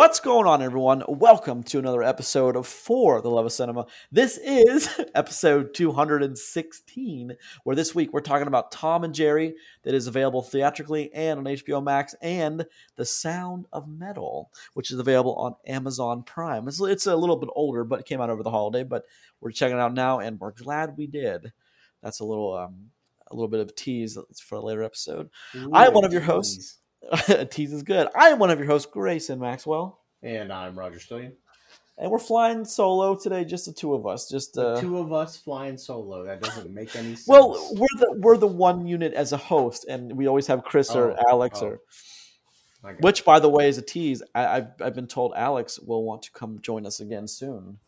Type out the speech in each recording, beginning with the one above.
What's going on, everyone? Welcome to another episode of For the Love of Cinema. This is episode 216, where this week we're talking about Tom and Jerry, that is available theatrically and on HBO Max, and The Sound of Metal, which is available on Amazon Prime. It's, it's a little bit older, but it came out over the holiday. But we're checking it out now, and we're glad we did. That's a little um, a little bit of a tease for a later episode. Ooh, I am one of your hosts. tease is good. I am one of your hosts, Grayson Maxwell. And I'm Roger Stillion. And we're flying solo today, just the two of us. Just The uh, two of us flying solo. That doesn't make any sense. well, we're the we're the one unit as a host, and we always have Chris or Oh, Alex oh. or which, by the way, is a tease. I, I've I've been told Alex will want to come join us again soon.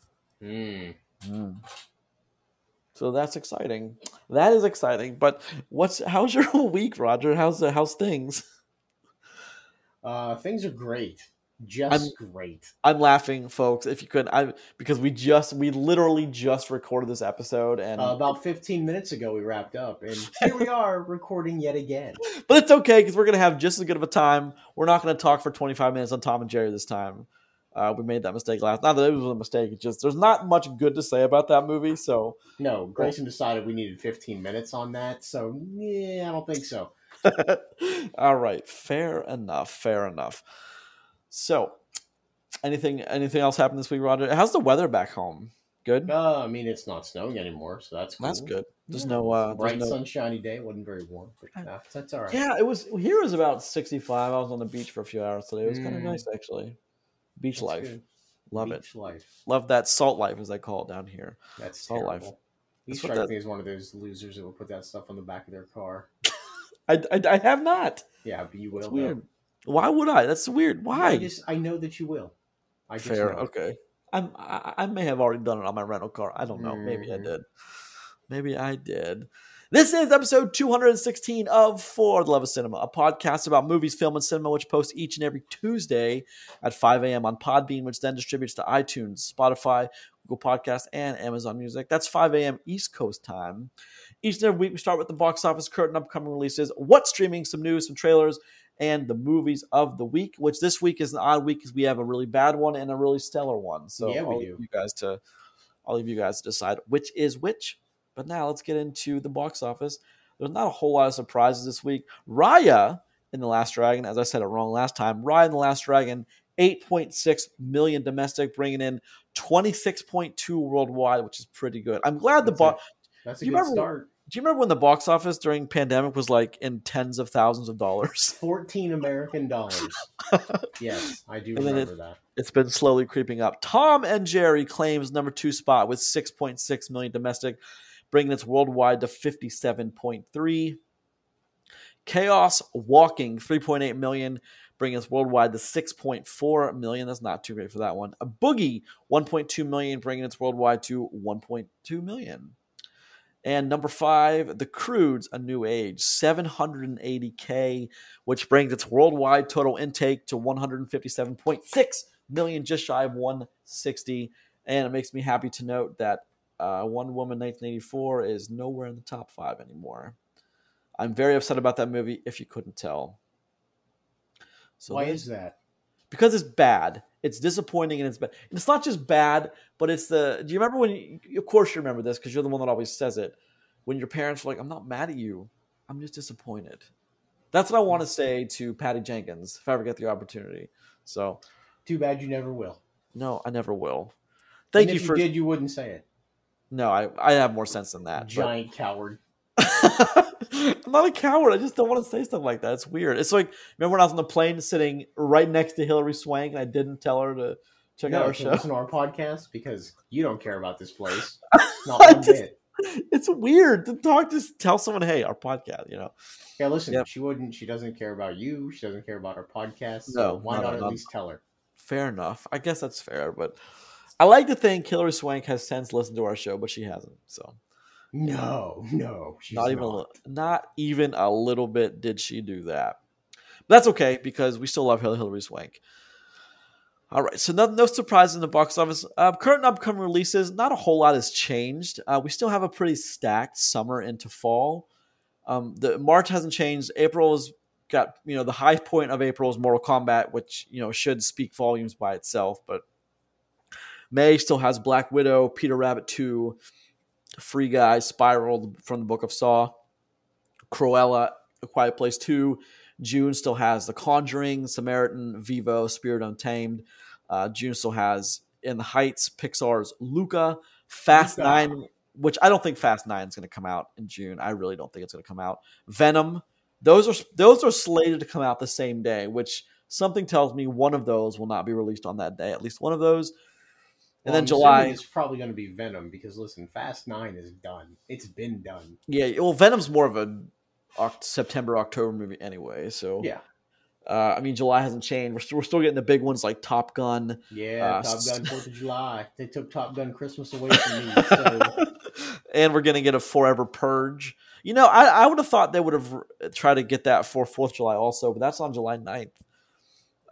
you. Mm. So that's exciting. That is exciting. But what's how's your week, Roger? How's how's things? Uh, things are great. Just great. I'm laughing, folks. If you could, I because we just we literally just recorded this episode, and Uh, about 15 minutes ago, we wrapped up, and here we are recording yet again. But it's okay because we're gonna have just as good of a time. We're not gonna talk for 25 minutes on Tom and Jerry this time. Uh, we made that mistake last. Not that it was a mistake. It's just there's not much good to say about that movie. So No, Grayson decided we needed 15 minutes on that, so yeah, I don't think so. all right, fair enough. Fair enough. So anything anything else happened this week, Roger? How's the weather back home? Good. Uh, I mean, it's not snowing anymore, so that's cool. That's good. There's Yeah, no uh, there's bright no- sunshiny day. It wasn't very warm, but uh, that's all right. Yeah, it was here. It was about 65. I was on the beach for a few hours today. It was kind of Mm. nice actually. Beach That's life, good. love it. Beach life. Love that salt life as they call it down here. That's Salt terrible. life. He That's strikes that- me as one of those losers that will put that stuff on the back of their car. I, I, I have not. Yeah, but you will. It's though. weird. Why would I? That's weird. I Why? just I know that you will. I just Fair. know. Okay. I'm, I, I may have already done it on my rental car. I don't know. Maybe I Mhm. did. Maybe I did. This is episode 216 of For the Love of Cinema, a podcast about movies, film, and cinema, which posts each and every Tuesday at 5 a.m. on Podbean, which then distributes to iTunes, Spotify, Google Podcast, and Amazon Music. That's 5 a.m. East Coast time. Each and every week, we start with the box office curtain, upcoming releases, what's streaming, some news, some trailers, and the movies of the week. Which this week is an odd week because we have a really bad one and a really stellar one. So Yeah, we I'll do. leave you guys to, I'll leave you guys to decide which is which. But now let's get into the box office. There's not a whole lot of surprises this week. Raya in the Last Dragon, as I said it wrong last time. Raya in the Last Dragon, 8.6 million domestic, bringing in 26.2 worldwide, which is pretty good. I'm glad the box. That's a good remember- start. Do you remember when the box office during pandemic was like in tens of thousands of dollars? Fourteen American dollars. yes, I do And remember that. It's been slowly creeping up. Tom and Jerry claims number two spot with 6.6 million domestic, bringing its worldwide to 57.3. Chaos Walking 3.8 million, bringing its worldwide to 6.4 million. That's not too great for that one. A Boogie 1.2 million, bringing its worldwide to 1.2 million. And number five, The Croods, A New Age, 780K, which brings its worldwide total intake to 157.6 million, just shy of 160. And it makes me happy to note that uh, Wonder Woman 1984 is nowhere in the top five anymore. I'm very upset about that movie, if you couldn't tell. So Why is that? Because it's bad. It's disappointing and it's bad. And it's not just bad, but it's the. Do you remember when? You, of course, you remember this because you're the one that always says it. When your parents were like, "I'm not mad at you. I'm just disappointed." That's what I want to say to Patty Jenkins if I ever get the opportunity. So Too bad you never will. no, I never will. Thank you if for. you did, you wouldn't say it. No, I I have more sense than that. but- Giant coward. I'm not a coward. I just don't want to say stuff like that. It's weird. It's like remember when I was on the plane sitting right next to Hilary Swank and I didn't tell her to check out our show. listen to our podcast because you don't care about this place. Not one just- bit. it's weird to talk to tell someone hey our podcast you know Yeah, listen, Yep. she wouldn't. She doesn't care about you. She doesn't care about our podcast. So No, why no, not at no. least tell her? fair enough i guess that's fair but i like to think hilary swank has since listened to our show but she hasn't so No, no, she's not not. even a not. even a little bit did she do that. But that's okay because we still love Hill- hilary swank. All right so no, no surprises in the box office. Uh, current upcoming releases not a whole lot has changed. Uh, we still have a pretty stacked summer into fall. Um, the march hasn't changed. April's got you know the high point of April is Mortal Kombat, which you know should speak volumes by itself. But May still has Black Widow, Peter Rabbit two, Free Guy, Spiral from the Book of Saw, Cruella, A Quiet Place two. June still has The Conjuring, Samaritan, Vivo, Spirit Untamed. Uh, June still has In the Heights, Pixar's Luca, Fast Luca. Nine, which I don't think Fast Nine is going to come out in June. I really don't think it's going to come out. Venom, those are those are slated to come out the same day, which something tells me one of those will not be released on that day. At least one of those. And Well, then I'm July, is probably going to be Venom because listen, Fast Nine is done. It's been done. yeah. Well, Venom's more of a September October movie anyway. So Yeah, uh, I mean, July hasn't changed. We're still, we're still getting the big ones like Top Gun. yeah. Uh, Top Gun Fourth of July. They took Top Gun Christmas away from me. So and we're gonna get a Forever Purge. You know, I, I would have thought they would have r- tried to get that for Fourth of July also, but that's on July 9th.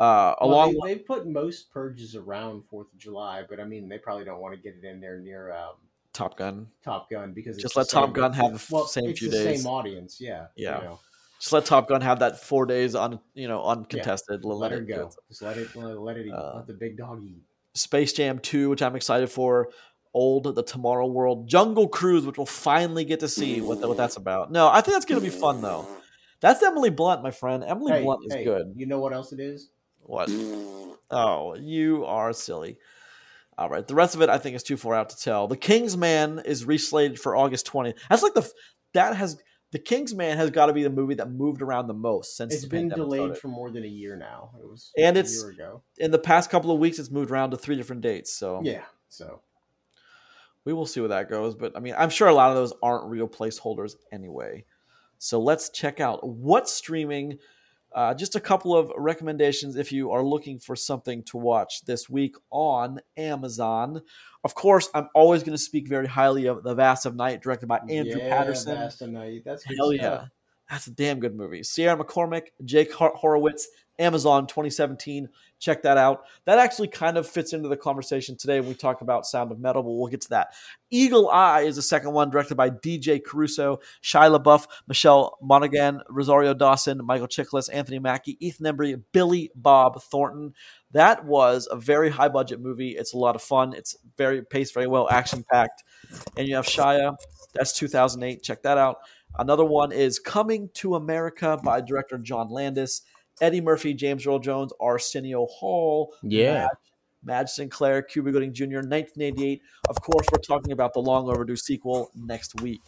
Uh, well, along they, they put most purges around Fourth of July, but I mean, they probably don't want to get it in there near um, Top Gun. Top Gun because it's Just the let Top same- Gun have the well, same few the days. Same audience, yeah, Yeah. You know, Just let Top Gun have that four days on, you know, uncontested. let, it go. Just let it let, let it eat. Uh, let the big dog eat. Space Jam 2, which I'm excited for. Old, The Tomorrow War, Jungle Cruise, which we'll finally get to see what, what that's about. No, I think that's going to be fun, though. That's Emily Blunt, my friend. Emily Hey, Blunt is hey, good. You know what else it is? What? Mm. Oh, you are silly. All right. The rest of it, I think, is too far out to tell. The King's Man is reslated for August 20th. That's like the that has the King's Man has got to be the movie that moved around the most since It's been delayed started. for more than a year now. It was And a it's- year ago. In the past couple of weeks, it's moved around to three different dates. So Yeah. So we will see where that goes. But I mean, I'm sure a lot of those aren't real placeholders anyway. So let's check out what streaming. Uh, just a couple of recommendations if you are looking for something to watch this week on Amazon. Of course, I'm always going to speak very highly of The Vast of Night, directed by Andrew yeah, Patterson. Vast of Night. That's good Hell stuff. yeah. That's a damn good movie. Sierra McCormick, Jake Horowitz, Amazon 2017. Check that out. That actually kind of fits into the conversation today when we talk about Sound of Metal, but we'll get to that. Eagle Eye is the second one, directed by DJ Caruso, Shia LaBeouf, Michelle Monaghan, Rosario Dawson, Michael Chiklis, Anthony Mackie, Ethan Embry, Billy Bob Thornton. That was a very high budget movie. It's a lot of fun. It's very paced very well, action packed. And you have Shia. That's 2008. Check that out. Another one is Coming to America by director John Landis. Eddie Murphy, James Earl Jones, Arsenio Hall, Yeah. Madge, Madge Sinclair, Cuba Gooding Jr., 1988. Of course, we're talking about the long overdue sequel next week.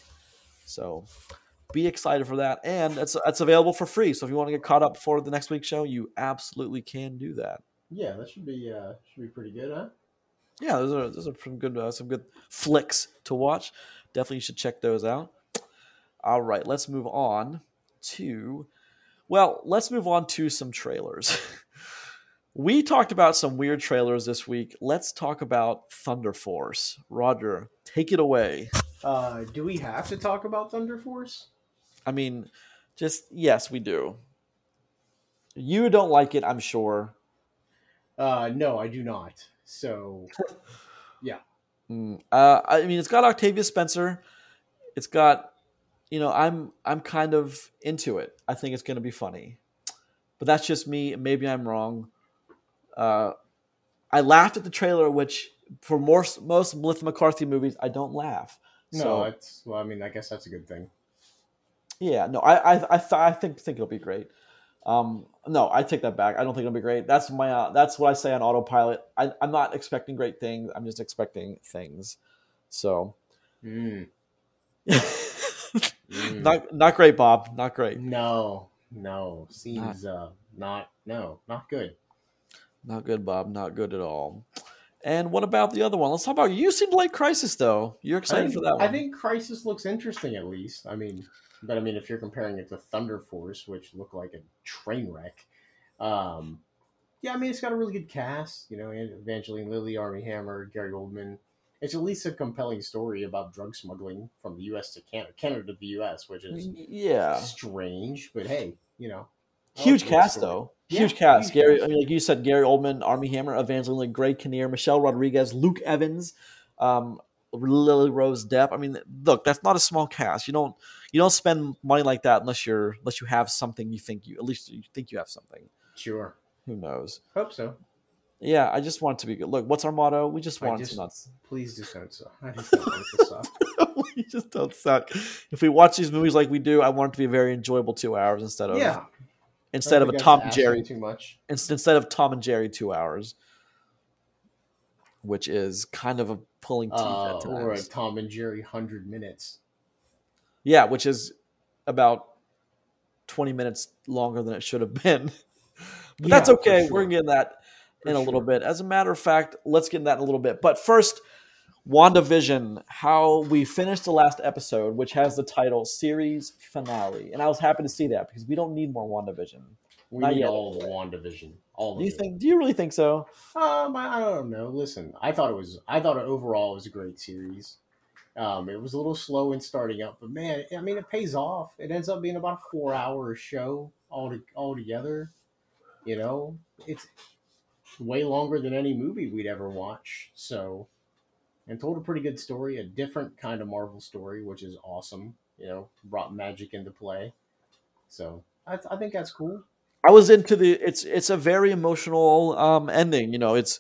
So be excited for that. And it's, it's available for free. So if you want to get caught up for the next week's show, you absolutely can do that. Yeah, that should be uh should be pretty good, huh? yeah, those are those are some good uh, some good flicks to watch. Definitely should check those out. All right, let's move on to well, let's move on to some trailers. we talked about some weird trailers this week. Let's talk about Thunder Force. Roger, take it away. Uh do we have to talk about Thunder Force? I mean, just yes, we do. You don't like it, I'm sure. Uh no, I do not. So Mm, uh, I mean, it's got Octavia Spencer. It's got, you know, I'm I'm kind of into it. I think it's going to be funny, but that's just me. Maybe I'm wrong. Uh, I laughed at the trailer, which for most most Melissa McCarthy movies, I don't laugh. no, So it's well, I mean, I guess that's a good thing. yeah, no, I I I, th- I think think it'll be great. Um, no, I take that back. I don't think it'll be great. That's my uh, that's what I say on autopilot. I, I'm not expecting great things. I'm just expecting things. So. Mm. Mm. not not great, Bob. Not great. No, no, seems uh not no, not good. Not good, Bob. Not good at all. And what about the other one? Let's talk about. You seem to like Crisis, though. You're I excited think, for that one. I think Crisis looks interesting at least. I mean, but I mean, if you're comparing it to Thunder Force, which looked like a train wreck, um, yeah, I mean, it's got a really good cast. You know, Evangeline Lilly, Armie Hammer, Gary Oldman. It's at least a compelling story about drug smuggling from the U.S. to Canada, Canada to the U.S., which is yeah, strange. But hey, you know, huge cast story. though. Yeah, huge cast. huge Gary, cast. I mean, like you said, Gary Oldman, Armie Hammer, Evangeline, Greg Kinnear, Michelle Rodriguez, Luke Evans. Um, Lily Rose Depp. I mean, look, that's not a small cast. You don't you don't spend money like that unless you're unless you have something you think you at least you think you have something. Sure. Who knows? Hope so. Yeah, I just want it to be good. Look, what's our motto? We just want just- to not. Please just don't suck. I just don't want to suck. we just don't suck. If we watch these movies like we do, I want it to be a very enjoyable two hours instead of Yeah. instead of a Tom and Jerry Too much. instead of Tom and Jerry two hours, which is kind of a pulling teeth Uh, at or a. Tom and Jerry hundred minutes. Yeah, which is about twenty minutes longer than it should have been. but that's Yeah, for okay. sure. We're gonna get that For in a little bit. As a matter of fact, let's get in that in a little bit. But first, WandaVision, how we finished the last episode, which has the title Series Finale. And I was happy to see that because we don't need more WandaVision. We Not need yet, all the. WandaVision. All Do you think do you really think so? Um, I, I don't know. Listen, I thought it was. I thought it overall was a great series. Um, it was a little slow in starting up, but man, I mean, it pays off. It ends up being about a four-hour show all to, all together. You know, it's way longer than any movie we'd ever watch. So, and told a pretty good story, a different kind of Marvel story, which is awesome. You know, brought magic into play. So, I, I think that's cool. I was into the it's it's a very emotional um ending. You know, it's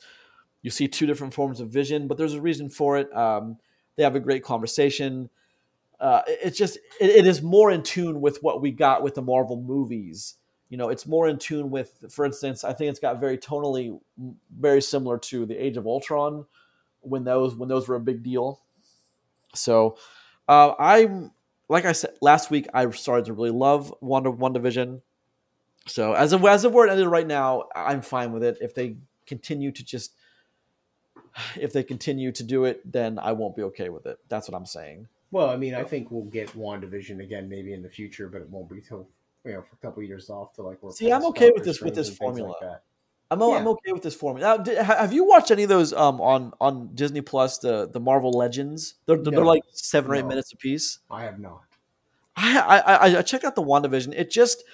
you see two different forms of vision, but there's a reason for it. Um they have a great conversation. Uh it's just it, it is more in tune with what we got with the Marvel movies. You know, it's more in tune with for instance, I think it's got very tonally very similar to the Age of Ultron when those when those were a big deal. So, uh I'm like I said last week I started to really love Wonder One Division. So as of as of where it ended right now, I'm fine with it. If they continue to just if they continue to do it, then I won't be okay with it. That's what I'm saying. Well, I mean, I think we'll get WandaVision again maybe in the future, but it won't be till you know for a couple of years off to like work. See, I'm okay with this- with this formula. that. I'm o- I'm okay with this formula. Now, did, have you watched any of those um on on Disney Plus the the Marvel Legends? They're they're, No. like seven or eight No. minutes apiece. I have not. I, I I- checked out the WandaVision. It just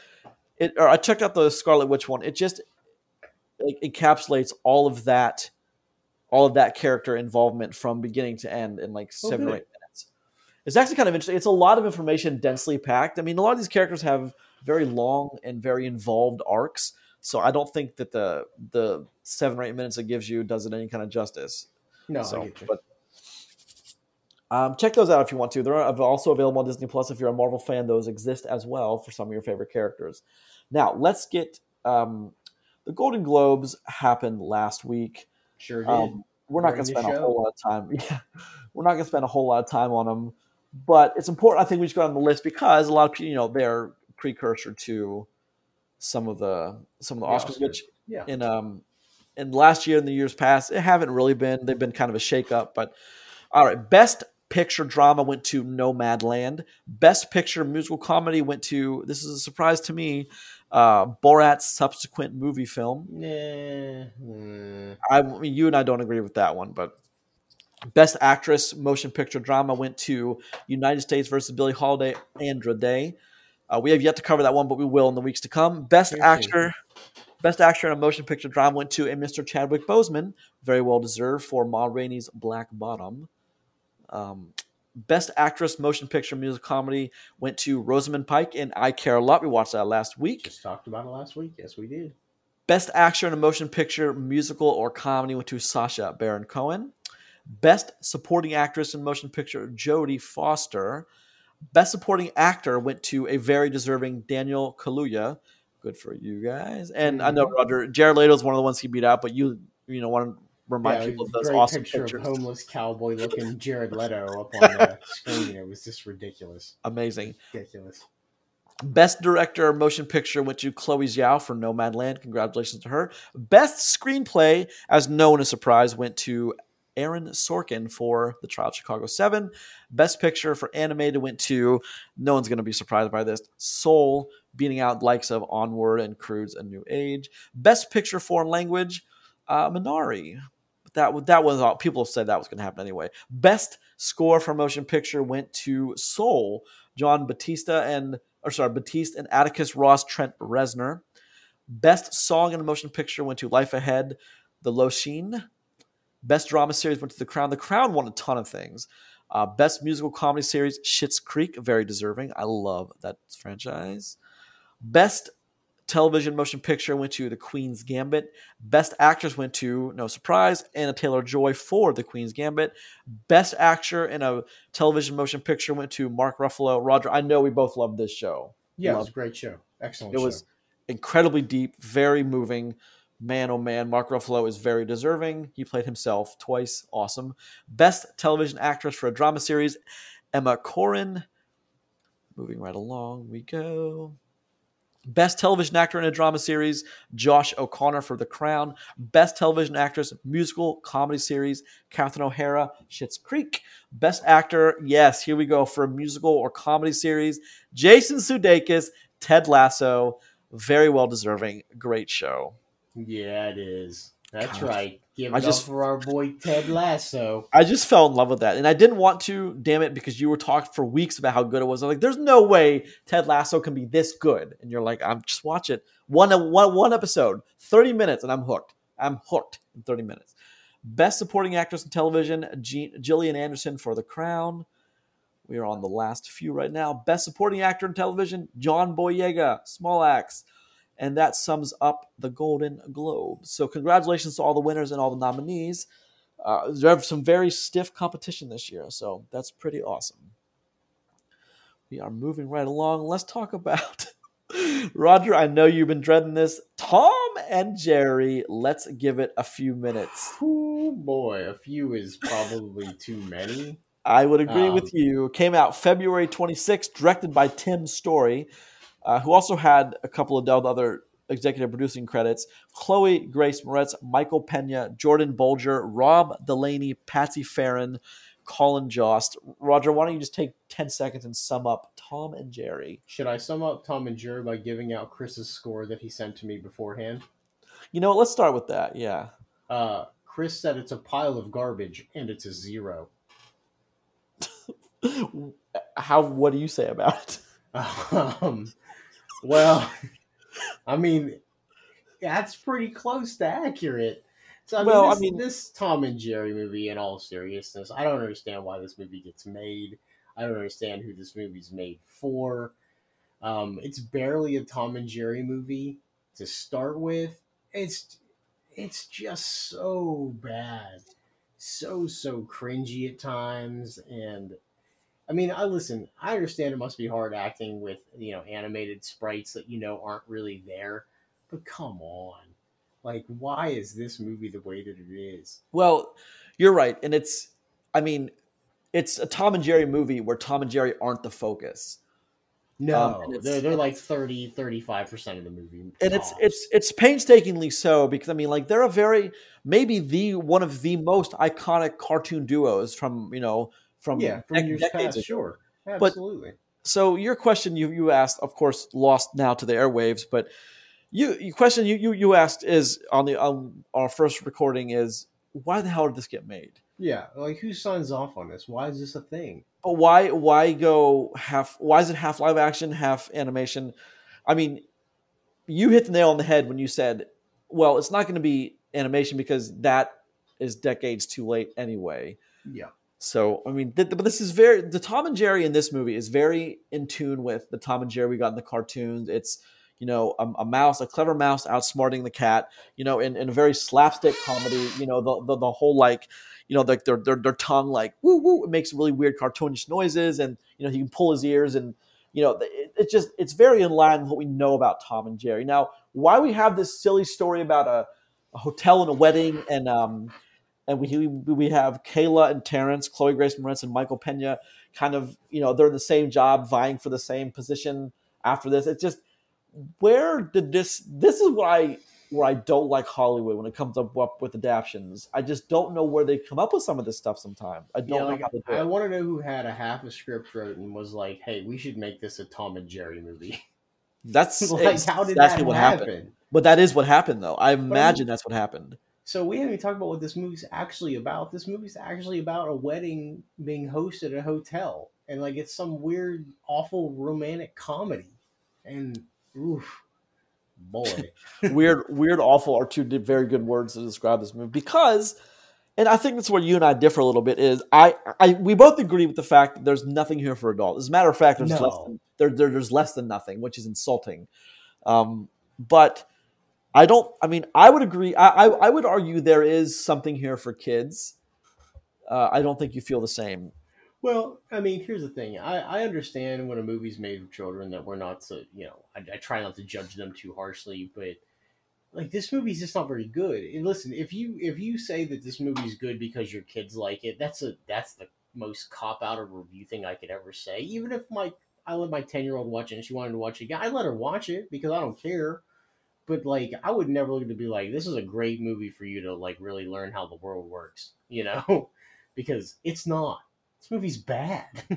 it or I checked out the Scarlet Witch one. It just like encapsulates all of that all of that character involvement from beginning to end in like Oh, seven or eight minutes. It's actually kind of interesting. It's a lot of information densely packed. I mean, a lot of these characters have very long and very involved arcs. So I don't think that the the seven or eight minutes it gives you does it any kind of justice. No, So, I get you. but um, check those out if you want to. They're also available on Disney Plus. If you're a Marvel fan, those exist as well for some of your favorite characters. Now, let's get um, the Golden Globes happened last week. sure did. Um, we're not going to spend a whole lot of time. Yeah, we're not going to spend a whole lot of time on them, but it's important. I think we just go on the list because a lot of people, you know, they're precursor to some of the some of the, Oscars, Oscars. which yeah, in um in last year and the years past it haven't really been they've been kind of a shake up but all right best picture drama went to nomadland. Best picture musical comedy went to this is a surprise to me uh borat's subsequent movie film. Nah, mm, i mean you and i don't agree with that one but best actress motion picture drama went to united states versus billie holiday andra day uh, we have yet to cover that one but we will in the weeks to come best Very actor Best actor in a motion picture drama went to a Mr. Chadwick Boseman, very well deserved for Ma Rainey's Black Bottom. Um, best actress motion picture music comedy went to Rosamund Pike in I Care a Lot. We watched that last week. just talked about it last week. Yes, we did. Best actor in a motion picture musical or comedy went to Sacha Baron Cohen. Best supporting actress in motion picture Jodie Foster. Best supporting actor went to a very deserving Daniel Kaluuya. Good for you guys. And I know Mhm. Roger Jared Leto is one of the ones he beat out, but you you know want to remind yeah, people of those awesome picture pictures. of homeless cowboy looking Jared Leto up on the screen. It was just ridiculous, Amazing. ridiculous. Best director motion picture went to Chloe Zhao for Nomadland. Congratulations to her. Best screenplay, as no one is surprised, went to Aaron Sorkin for The Trial of Chicago 7. Best picture for animated went to, no one's going to be surprised by this, Soul, beating out likes of Onward and Croods A New Age. Best picture foreign language, uh, Minari. That, that was all. People said that was going to happen anyway. Best score for motion picture went to Soul, John Batista and or sorry, Batiste and Atticus Ross, Trent Reznor. Best song in a motion picture went to Life Ahead, The Low Sheen. Best drama series went to The Crown. The Crown won a ton of things. Uh, best musical comedy series, Schitt's Creek, very deserving. I love that franchise. Best television motion picture went to The Queen's Gambit. Best actress went to, no surprise, Anya Taylor Joy for The Queen's Gambit. Best actor in a television motion picture went to Mark Ruffalo. Roger, I know we both love this show. Yeah, it was a great show. Excellent. it show. was incredibly deep, very moving. Man, oh man, Mark Ruffalo is very deserving. He played himself twice. Awesome. Best television actress for a drama series, Emma Corrin. Moving right along, we go. Best television actor in a drama series, Josh O'Connor for The Crown. Best television actress, musical comedy series, Catherine O'Hara, Schitt's Creek. Best actor, yes, here we go for a musical or comedy series, Jason Sudeikis, Ted Lasso. Very well deserving. Great show. Yeah, it is. That's God. right. Give it I up just- for our boy Ted Lasso. I just fell in love with that. And I didn't want to, damn it, because you were talking for weeks about how good it was. I'm like, there's no way Ted Lasso can be this good. And you're like, I'm just watch it. One, one, one episode, 30 minutes, and I'm hooked. I'm hooked in 30 minutes. Best supporting actress in television, Jean, Gillian Anderson for The Crown. We are on the last few right now. Best supporting actor in television, John Boyega, Small Axe. And that sums up the Golden Globe. So, congratulations to all the winners and all the nominees. Uh, there have some very stiff competition this year, so that's pretty awesome. We are moving right along. Let's talk about Roger. I know you've been dreading this. Tom and Jerry. Let's give it a few minutes. Oh boy, a few is probably too many. I would agree Um, with you. Came out February 26th, directed by Tim Story, uh, who also had a couple of other executive producing credits. Chloe Grace Moretz, Michael Pena, Jordan Bolger, Rob Delaney, Patsy Ferran, Colin Jost. Roger, why don't you just take 10 seconds and sum up Tom and Jerry? Should I sum up Tom and Jerry by giving out Chris's score that he sent to me beforehand? You know what? Let's start with that. Yeah. Uh, Chris said it's a pile of garbage and it's a zero. How? What do you say about it? Um, well, I mean, that's pretty close to accurate. So I mean, Well, I this, mean- this Tom and Jerry movie, in all seriousness, I don't understand why this movie gets made. I don't understand who this movie's made for. Um, it's barely a Tom and Jerry movie to start with. It's it's just so bad, so so cringy at times, and I mean, I listen. I understand it must be hard acting with you know animated sprites that you know aren't really there, but come on, like, why is this movie the way that it is? Well, you're right. And it's, I mean, it's a Tom and Jerry movie where Tom and Jerry aren't the focus. No, Um, they're they're like 30 35 percent of the movie, and it's it's it's painstakingly so because I mean like they're a very maybe the one of the most iconic cartoon duos from you know from yeah from dec- years decades past, ago. sure, absolutely. So your question you you asked of course lost now to the airwaves, but you your question you you you asked is on the on our first recording is why the hell did this get made? Yeah, like who signs off on this? Why is this a thing? But why why go half why is it half live action, half animation? I mean, you hit the nail on the head when you said, well, it's not going to be animation because that is decades too late anyway. Yeah, So, I mean, th- but this is very the Tom and Jerry in this movie is very in tune with the Tom and Jerry we got in the cartoons. It's you know a, a mouse, a clever mouse outsmarting the cat. You know, in, in a very slapstick comedy. You know, the the, the whole like you know like their, their their tongue like woo woo it makes really weird cartoonish noises, and you know he can pull his ears and you know it, it just it's very in line with what we know about Tom and Jerry. Now, why we have this silly story about a, a hotel and a wedding and um and we we have Kayla and Terrence, Chloe Grace Moretz and Michael Pena, kind of you know they're in the same job, vying for the same position after this. It's just where did this? This is what I where I don't like Hollywood when it comes up, up with adaptions. I just don't know where they come up with some of this stuff. Sometimes I don't yeah. know Like, how to do I want to know who had a half a script wrote and was like, "Hey, we should make this a Tom and Jerry movie." That's like, how did exactly that what happen? happened. But that is what happened, though. I mean- imagine that's what happened. So we haven't even talked about what this movie's actually about. This movie's actually about a wedding being hosted at a hotel, and like it's some weird, awful romantic comedy. And oof, boy, weird, weird, awful are two very good words to describe this movie because and I think that's where you and I differ a little bit. Is I, I we both agree with the fact that there's nothing here for adults. As a matter of fact, there's No. less than, there, there there's less than nothing, which is insulting. Um, but I don't. I mean, I would agree. I, I I would argue there is something here for kids. Uh, I don't think you feel the same. Well, I mean, here's the thing. I, I understand when a movie's made for children that we're not so, you know, I, I try not to judge them too harshly, but like this movie's just not very good. And listen, if you if you say that this movie's good because your kids like it, that's a that's the most cop out of review thing I could ever say. Even if my I let my ten year old watch it and she wanted to watch it I let her watch it because I don't care. But like, I would never look to be like, this is a great movie for you to like really learn how the world works, you know, because it's not. This movie's bad.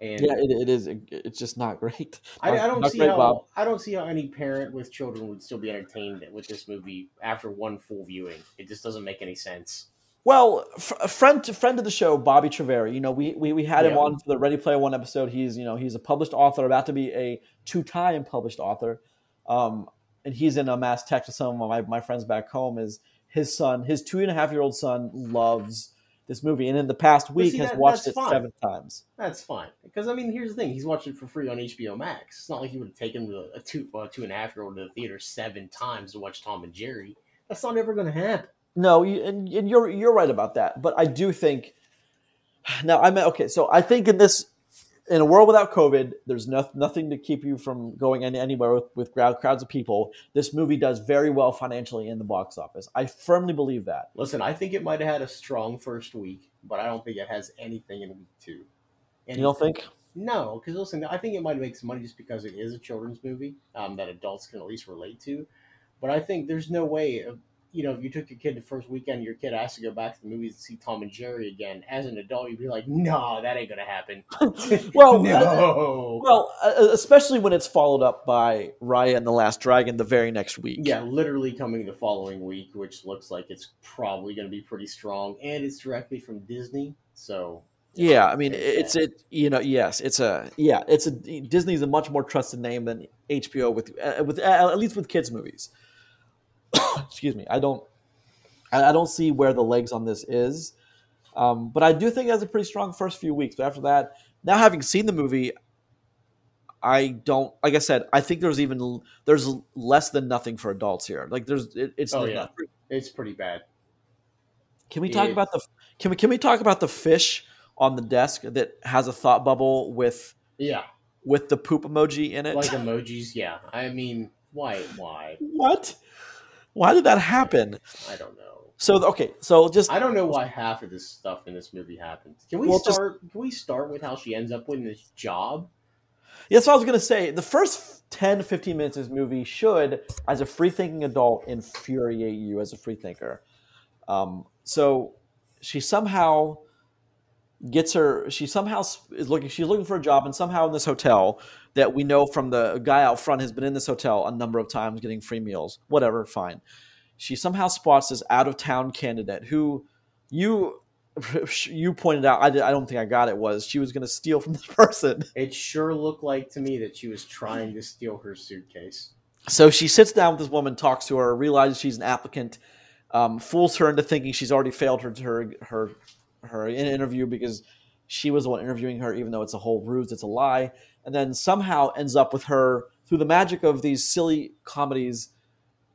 and Yeah, it, it is. It's just not great. I, I don't Not see great, how Bob. I don't see how any parent with children would still be entertained with this movie after one full viewing. It just doesn't make any sense. Well, a friend friend of the show, Bobby Treveri. You know, we we, we had him on for the Ready Player One episode. He's you know he's a published author, about to be a two time published author, um, and he's in a mass text with some of my my friends back home. Is his son, his two and a half year old son, loves this movie, and in the past week see, has that- watched it fine. seven times. That's fine because I mean, here's the thing: he's watching it for free on HBO Max. It's not like he would have taken a two well, two and a half year old to the theater seven times to watch Tom and Jerry. That's not ever going to happen. No, you, and, and you're you're right about that. But I do think now I mean okay. So I think in this in a world without COVID, there's no, nothing to keep you from going any, anywhere with, with crowds of people. This movie does very well financially in the box office. I firmly believe that. Listen, I think it might have had a strong first week, but I don't think it has anything in week two. You don't think? No, because listen, I think it might make some money just because it is a children's movie um, that adults can at least relate to. But I think there's no way, you know, if you took your kid the first weekend, your kid has to go back to the movies to see Tom and Jerry again. As an adult, you'd be like, no, that ain't gonna happen. Well, no. Well, uh, especially when it's followed up by Raya and the Last Dragon the very next week. yeah, literally coming the following week, which looks like it's probably going to be pretty strong, and it's directly from Disney, so Yeah, I mean, it's that. it. You know, yes, it's a yeah, it's a Disney's a much more trusted name than HBO with uh, with uh, at least with kids movies. Excuse me, I don't, I, I don't see where the legs on this is, um, but I do think it has a pretty strong first few weeks. But after that, now having seen the movie, I don't. Like I said, I think there's even there's less than nothing for adults here. Like there's it, it's Oh, yeah. it's pretty bad. Can we talk about the can we can we talk about the fish on the desk that has a thought bubble with Yeah, with the poop emoji in it? like emojis. Yeah, I mean, why? Why? what? Why did that happen? I don't know. So okay, so just I don't know why half of this stuff in this movie happens. Can we Well, just- start? Can we start with how she ends up with this job? that's what I was gonna say. The first 10 15 minutes of this movie should, as a free thinking adult, infuriate you as a free thinker. Um, so she somehow gets her she somehow is looking she's looking for a job and somehow in this hotel that we know from the guy out front has been in this hotel a number of times getting free meals whatever fine she somehow spots this out of town candidate who you you pointed out I, did, I don't think i got it was she was going to steal from this person It sure looked like to me that she was trying to steal her suitcase. So she sits down with this woman, talks to her, realizes she's an applicant, um, fools her into thinking she's already failed her her her her in- an interview because she was the one interviewing her, even though it's a whole ruse, it's a lie, and then somehow ends up with her through the magic of these silly comedies,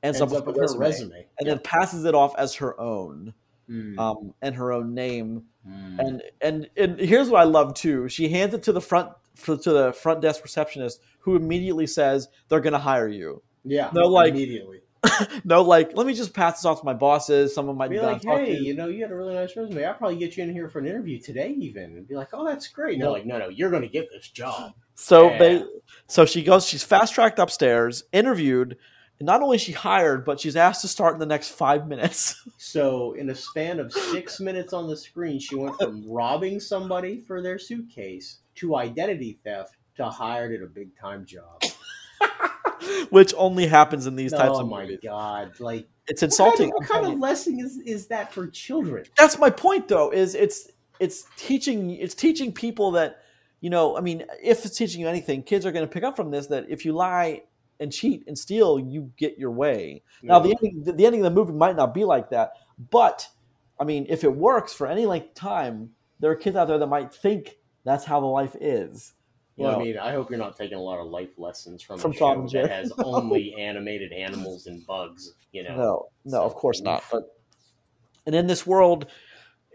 ends, Ends up, with, her resume, resume. and then passes it off as her own Mm, um, and her own name. mm. And and and here's what I love too. She hands it to the front to the front desk receptionist, who immediately says they're going to hire you. yeah, they're like- immediately. no, like let me just pass this off to my bosses. Someone might Be be like, hey, you know, you had a really nice resume. I'll probably get you in here for an interview today, even. And be like, oh, that's great. And they're No. like, no, no, you're going to get this job. So Yeah. they, so she goes. She's fast tracked upstairs, interviewed, and not only is she hired, but she's asked to start in the next five minutes. So, in a span of six minutes on the screen, she went from robbing somebody for their suitcase to identity theft to hired at a big time job. which only happens in these types of. oh of my movies. god! Like, It's insulting. What kind, of, what kind of lesson is, is that for children? That's my point, though. Is it's it's teaching it's teaching people that you know. I mean, if it's teaching you anything, kids are going to pick up from this that if you lie and cheat and steal, you get your way. Now, the ending, the, the ending of the movie might not be like that, but I mean, if it works for any length of time, there are kids out there that might think that's how the life is. You Well, know, I mean, I hope you're not taking a lot of life lessons from, From a show that has only animated animals and bugs. You know, no, no, of course not. But and in this world,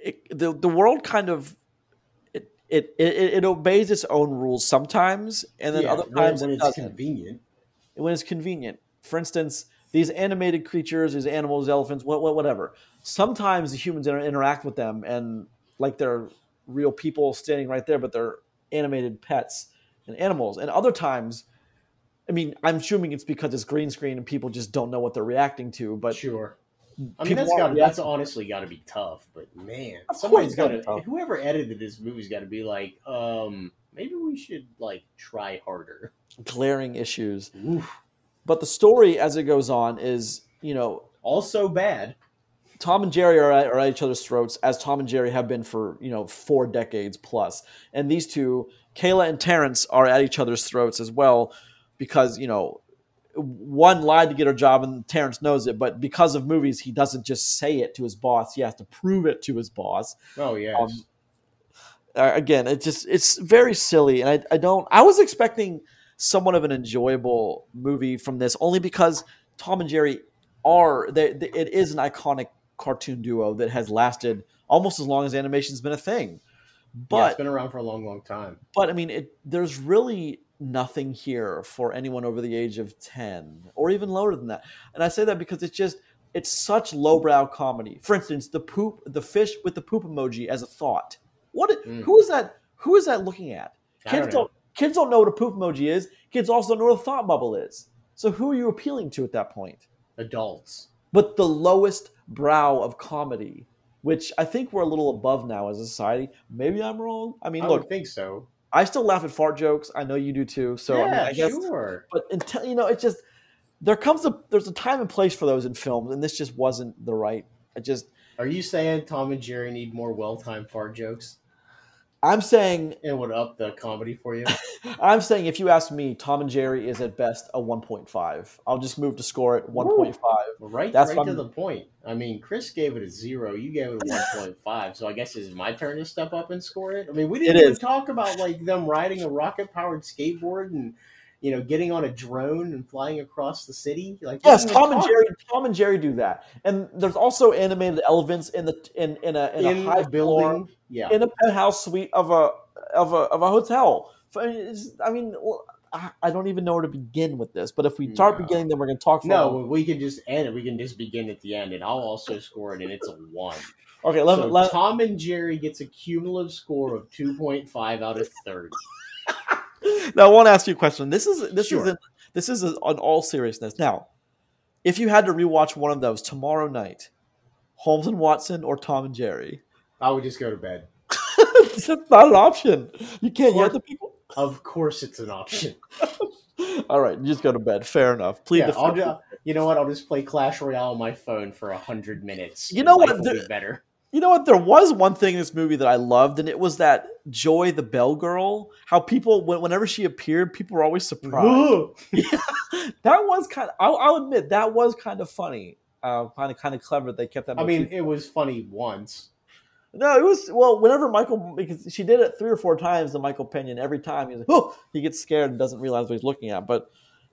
it, the the world kind of it, it it it obeys its own rules sometimes, and then Yeah, other times when it it's doesn't. convenient. when it's convenient. For instance, these animated creatures, these animals, elephants, what, what, whatever. Sometimes the humans inter- interact with them and like they're real people standing right there, but they're animated pets and animals. And other times, I mean, I'm assuming it's because it's green screen and people just don't know what they're reacting to. But sure. I mean, that's got that's honestly got to be tough. But man, Of somebody's got to. Whoever edited this movie's got to be like, um, maybe we should like try harder. glaring issues. Oof. But the story as it goes on is, you know, Also bad. Tom and Jerry are at, are at each other's throats, as Tom and Jerry have been for you know four decades plus. And these two, Kayla and Terrence, are at each other's throats as well, because you know one lied to get her job, and Terrence knows it. But because of movies, he doesn't just say it to his boss; he has to prove it to his boss. Oh yes. Um, again, it just it's very silly, and I, I don't. I was expecting somewhat of an enjoyable movie from this, only because Tom and Jerry are they, they- it is an iconic cartoon duo that has lasted almost as long as animation's been a thing. yeah, But it's been around for a long, long time. but I mean, it there's really nothing here for anyone over the age of ten or even lower than that. And I say that because it's just it's such lowbrow comedy. For instance, the poop, the fish with the poop emoji as a thought. What? Mm. Who is that? Who is that looking at? Kids don't don't, know. kids don't know what a poop emoji is. Kids also don't know what a thought bubble is. So who are you appealing to at that point? Adults. But the lowest brow of comedy, which I think we're a little above now as a society. Maybe I'm wrong. I mean, I look, think so. I still laugh at fart jokes. I know you do too. So I, mean, yeah, I guess, sure. but until you know, it just there comes a there's a time and place for those in films, and this just wasn't the right. I just Are you saying Tom and Jerry need more well-timed fart jokes? I'm saying It would up the comedy for you. I'm saying if you ask me, Tom and Jerry is at best a 1.5. I'll just move to score it 1.5. Right, That's right to I'm- the point. I mean, Chris gave it a zero. You gave it a one point five. So I guess it's my turn to step up and score it. I mean, we didn't It even is. talk about like them riding a rocket powered skateboard and you know getting on a drone and flying across the city. Like Yes, oh didn't Tom and Jerry. Tom and Jerry do that, and there's also animated elephants in the in in a in, in a high building. floor, Yeah, in a penthouse suite of a of a of a hotel. I mean, I mean, I I don't even know where to begin with this. But if we start No. beginning, then we're going to talk. No, we can just end it. We can just begin at the end, and I'll also score it, and it's a one. Okay, let, so let, Tom and Jerry gets a cumulative score of two point five out of thirty. Now I want to ask you a question. This is this Sure. is in, this is on all seriousness. Now, if you had to rewatch one of those tomorrow night, Holmes and Watson or Tom and Jerry, I would just go to bed. that's not an option. You can't yell at the people. Of course, it's an option. All right, you just go to bed. Fair enough. Plead yeah, I'll do, you know what? I'll just play Clash Royale on my phone for a hundred minutes. You know what? There- be better. You know what? There was one thing in this movie that I loved, and it was that Joy the Bell Girl. How people, whenever she appeared, people were always surprised. that was kind of. I'll, I'll admit that was kind of funny. Uh, kind of, kind of clever. That they kept that. I mean, it was funny once. no, it was well. Whenever Michael, because she did it three or four times, the Michael Pena, every time he's like, oh, he gets scared and doesn't realize what he's looking at. But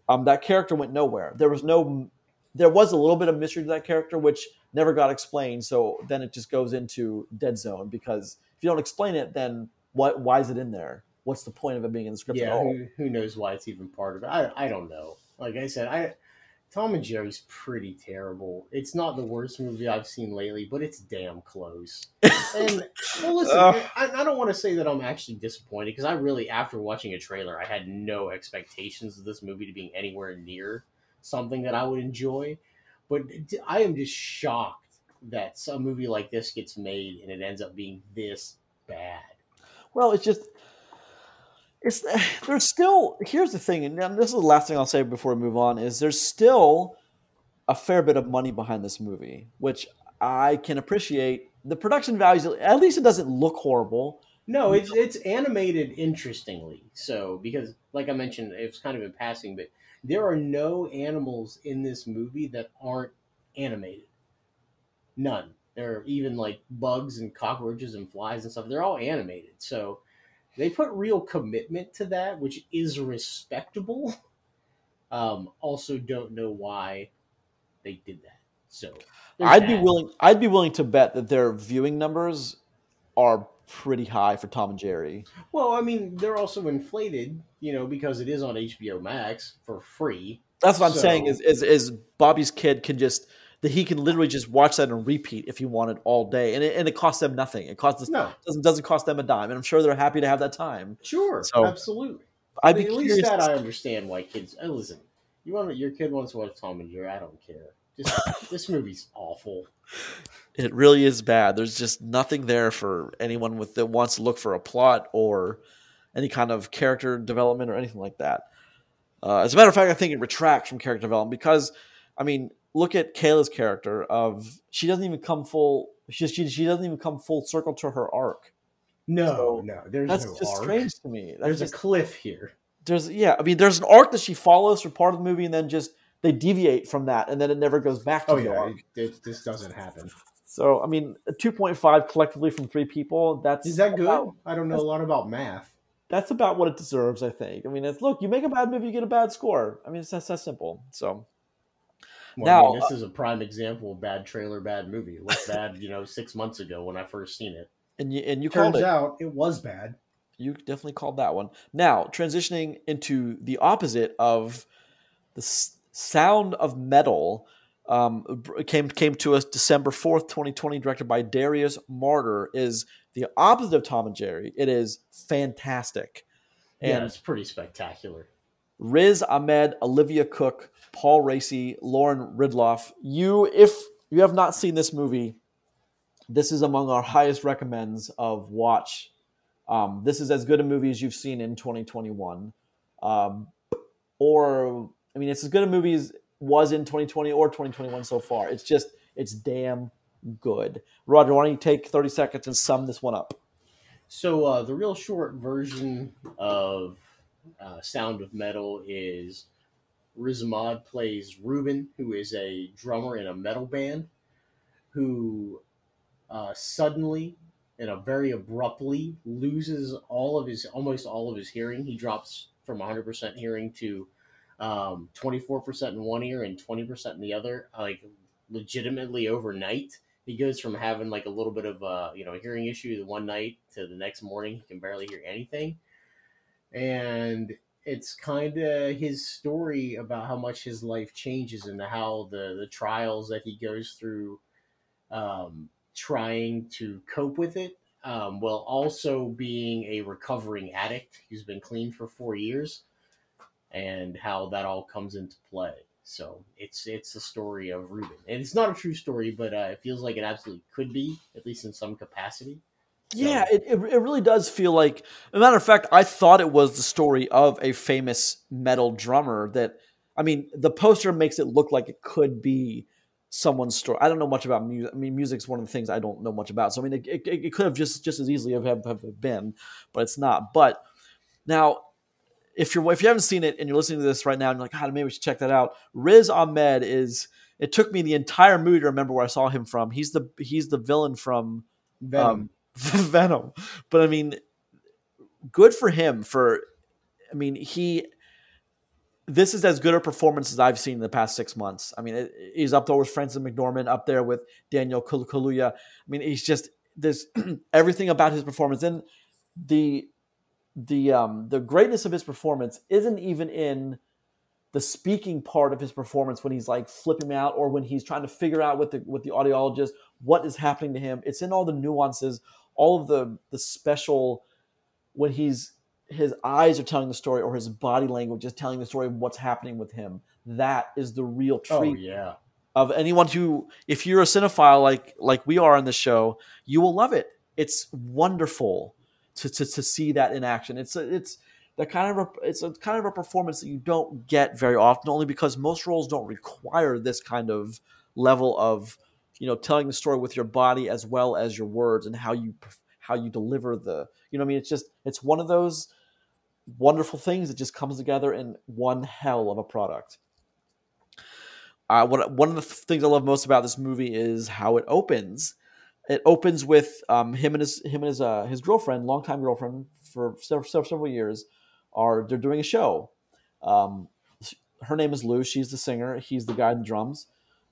um, that character went nowhere. There was no. There was a little bit of mystery to that character, which never got explained. So then it just goes into dead zone because if you don't explain it, then what? Why is it in there? What's the point of it being in the script at all? who, who knows why it's even part of it? I, I don't know. Like I said, I Tom and Jerry's pretty terrible. It's not the worst movie I've seen lately, but it's damn close. And well, listen, Ugh. I, I don't want to say that I'm actually disappointed because I really, after watching a trailer, I had no expectations of this movie to being anywhere near something that I would enjoy. But I am just shocked that some movie like this gets made and it ends up being this bad. Well, it's just it's there's still here's the thing, and this is the last thing I'll say before we move on is there's still a fair bit of money behind this movie, which I can appreciate. The production values, at least it doesn't look horrible. No, it's it's animated interestingly. So because, like I mentioned, it's kind of in passing, but there are no animals in this movie that aren't animated. None. There are even like bugs and cockroaches and flies and stuff. They're all animated, so they put real commitment to that, which is respectable. Um, also, don't know why they did that. So I'd be willing. I'd be willing to bet that their viewing numbers are pretty high for Tom and Jerry. Well, I mean, they're also inflated, you know, because it is on HBO Max for free. That's what I'm saying. Is, is is Bobby's kid can just that he can literally just watch that and repeat if he wanted all day, and it, and it costs them nothing. It costs No, doesn't doesn't cost them a dime, and I'm sure they're happy to have that time. sure, So, absolutely. I'd at curious. least that I understand why kids. Listen, you want your kid wants to watch Tom and Jerry. I don't care. Just this movie's awful. It really is bad. There's just nothing there for anyone with that wants to look for a plot or any kind of character development or anything like that. Uh, as a matter of fact, I think it retracts from character development because, I mean, look at Kayla's character. Of she doesn't even come full. She she, she doesn't even come full circle to her arc. No, So, no, there's That's no just arc. strange to me. That's There's just, a cliff here. there's yeah. I mean, there's an arc that she follows for part of the movie, and then just they deviate from that, and then it never goes back to Oh the yeah, arc. it, it, this doesn't happen. So I mean, two point five collectively from three people. That's Is that good? I don't know a lot about math. that's about what it deserves, I think. I mean, it's look, you make a bad movie, you get a bad score. I mean, it's that's that simple. So Well, Now- I mean, this is a prime example of bad trailer, bad movie. It looked bad, you know, six months ago when I first seen it. and you and you called Turns it. out it was bad. You definitely called that one. Now transitioning into the opposite of the sound of metal. Um, came came to us December fourth, twenty twenty, directed by Darius Marder. Is the opposite of Tom and Jerry. It is fantastic, yeah, and it's pretty spectacular. Riz Ahmed, Olivia Cooke, Paul Raci, Lauren Ridloff. You, if you have not seen this movie, this is among our highest recommends of watch. Um, this is as good a movie as you've seen in 2021, um, or I mean, it's as good a movie as was in 2020 or 2021 so far. It's just it's damn good. Roger, why don't you take 30 seconds and sum this one up? So uh, the real short version of uh, Sound of Metal is Riz Ahmed plays Ruben, who is a drummer in a metal band, who uh, suddenly and a very abruptly loses all of his almost all of his hearing. He drops from 100% hearing to um, 24% in one ear and 20% in the other, like legitimately overnight. He goes from having like a little bit of a you know hearing issue the one night to the next morning he can barely hear anything, and it's kind of his story about how much his life changes and how the the trials that he goes through, um, trying to cope with it, um, while also being a recovering addict. Who's been clean for four years, and how that all comes into play. So it's it's a story of Ruben, and it's not a true story, but uh, it feels like it absolutely could be, at least in some capacity. So- Yeah, it, it, it really does feel like. A matter of fact, I thought it was the story of a famous metal drummer. That I mean, the poster makes it look like it could be someone's story. I don't know much about music. I mean, music's one of the things I don't know much about. So I mean, it, it, it could have just just as easily have, have, have been, but it's not. But now, if you're if you haven't seen it and you're listening to this right now and you're like, God, maybe we should check that out. Riz Ahmed is. It took me the entire movie to remember where I saw him from. He's the he's the villain from Venom. um, Venom. But I mean, good for him. For I mean, he. This is as good a performance as I've seen in the past six months. I mean, it, he's up there with Frances McDormand, up there with Daniel Kaluuya. I mean, he's just there's everything about his performance and the the um the greatness of his performance isn't even in the speaking part of his performance when he's like flipping out or when he's trying to figure out with the with the audiologist what is happening to him. It's in all the nuances, all of the the special when he's his eyes are telling the story or his body language is telling the story of what's happening with him. That is the real oh treat yeah, of anyone who if you're a cinephile like like we are on the show, you will love it. It's wonderful to, to, to see that in action. It's a, it's that kind of a, it's a kind of a performance that you don't get very often, only because most roles don't require this kind of level of you know telling the story with your body as well as your words and how you how you deliver the you know I mean it's just it's one of those wonderful things that just comes together in one hell of a product. Uh, what one of the things I love most about this movie is how it opens. It opens with um, him and his him and his uh, his girlfriend, longtime girlfriend for several, several, several years, are they're doing a show. Um, her name is Lou. She's the singer. He's the guy in the drums.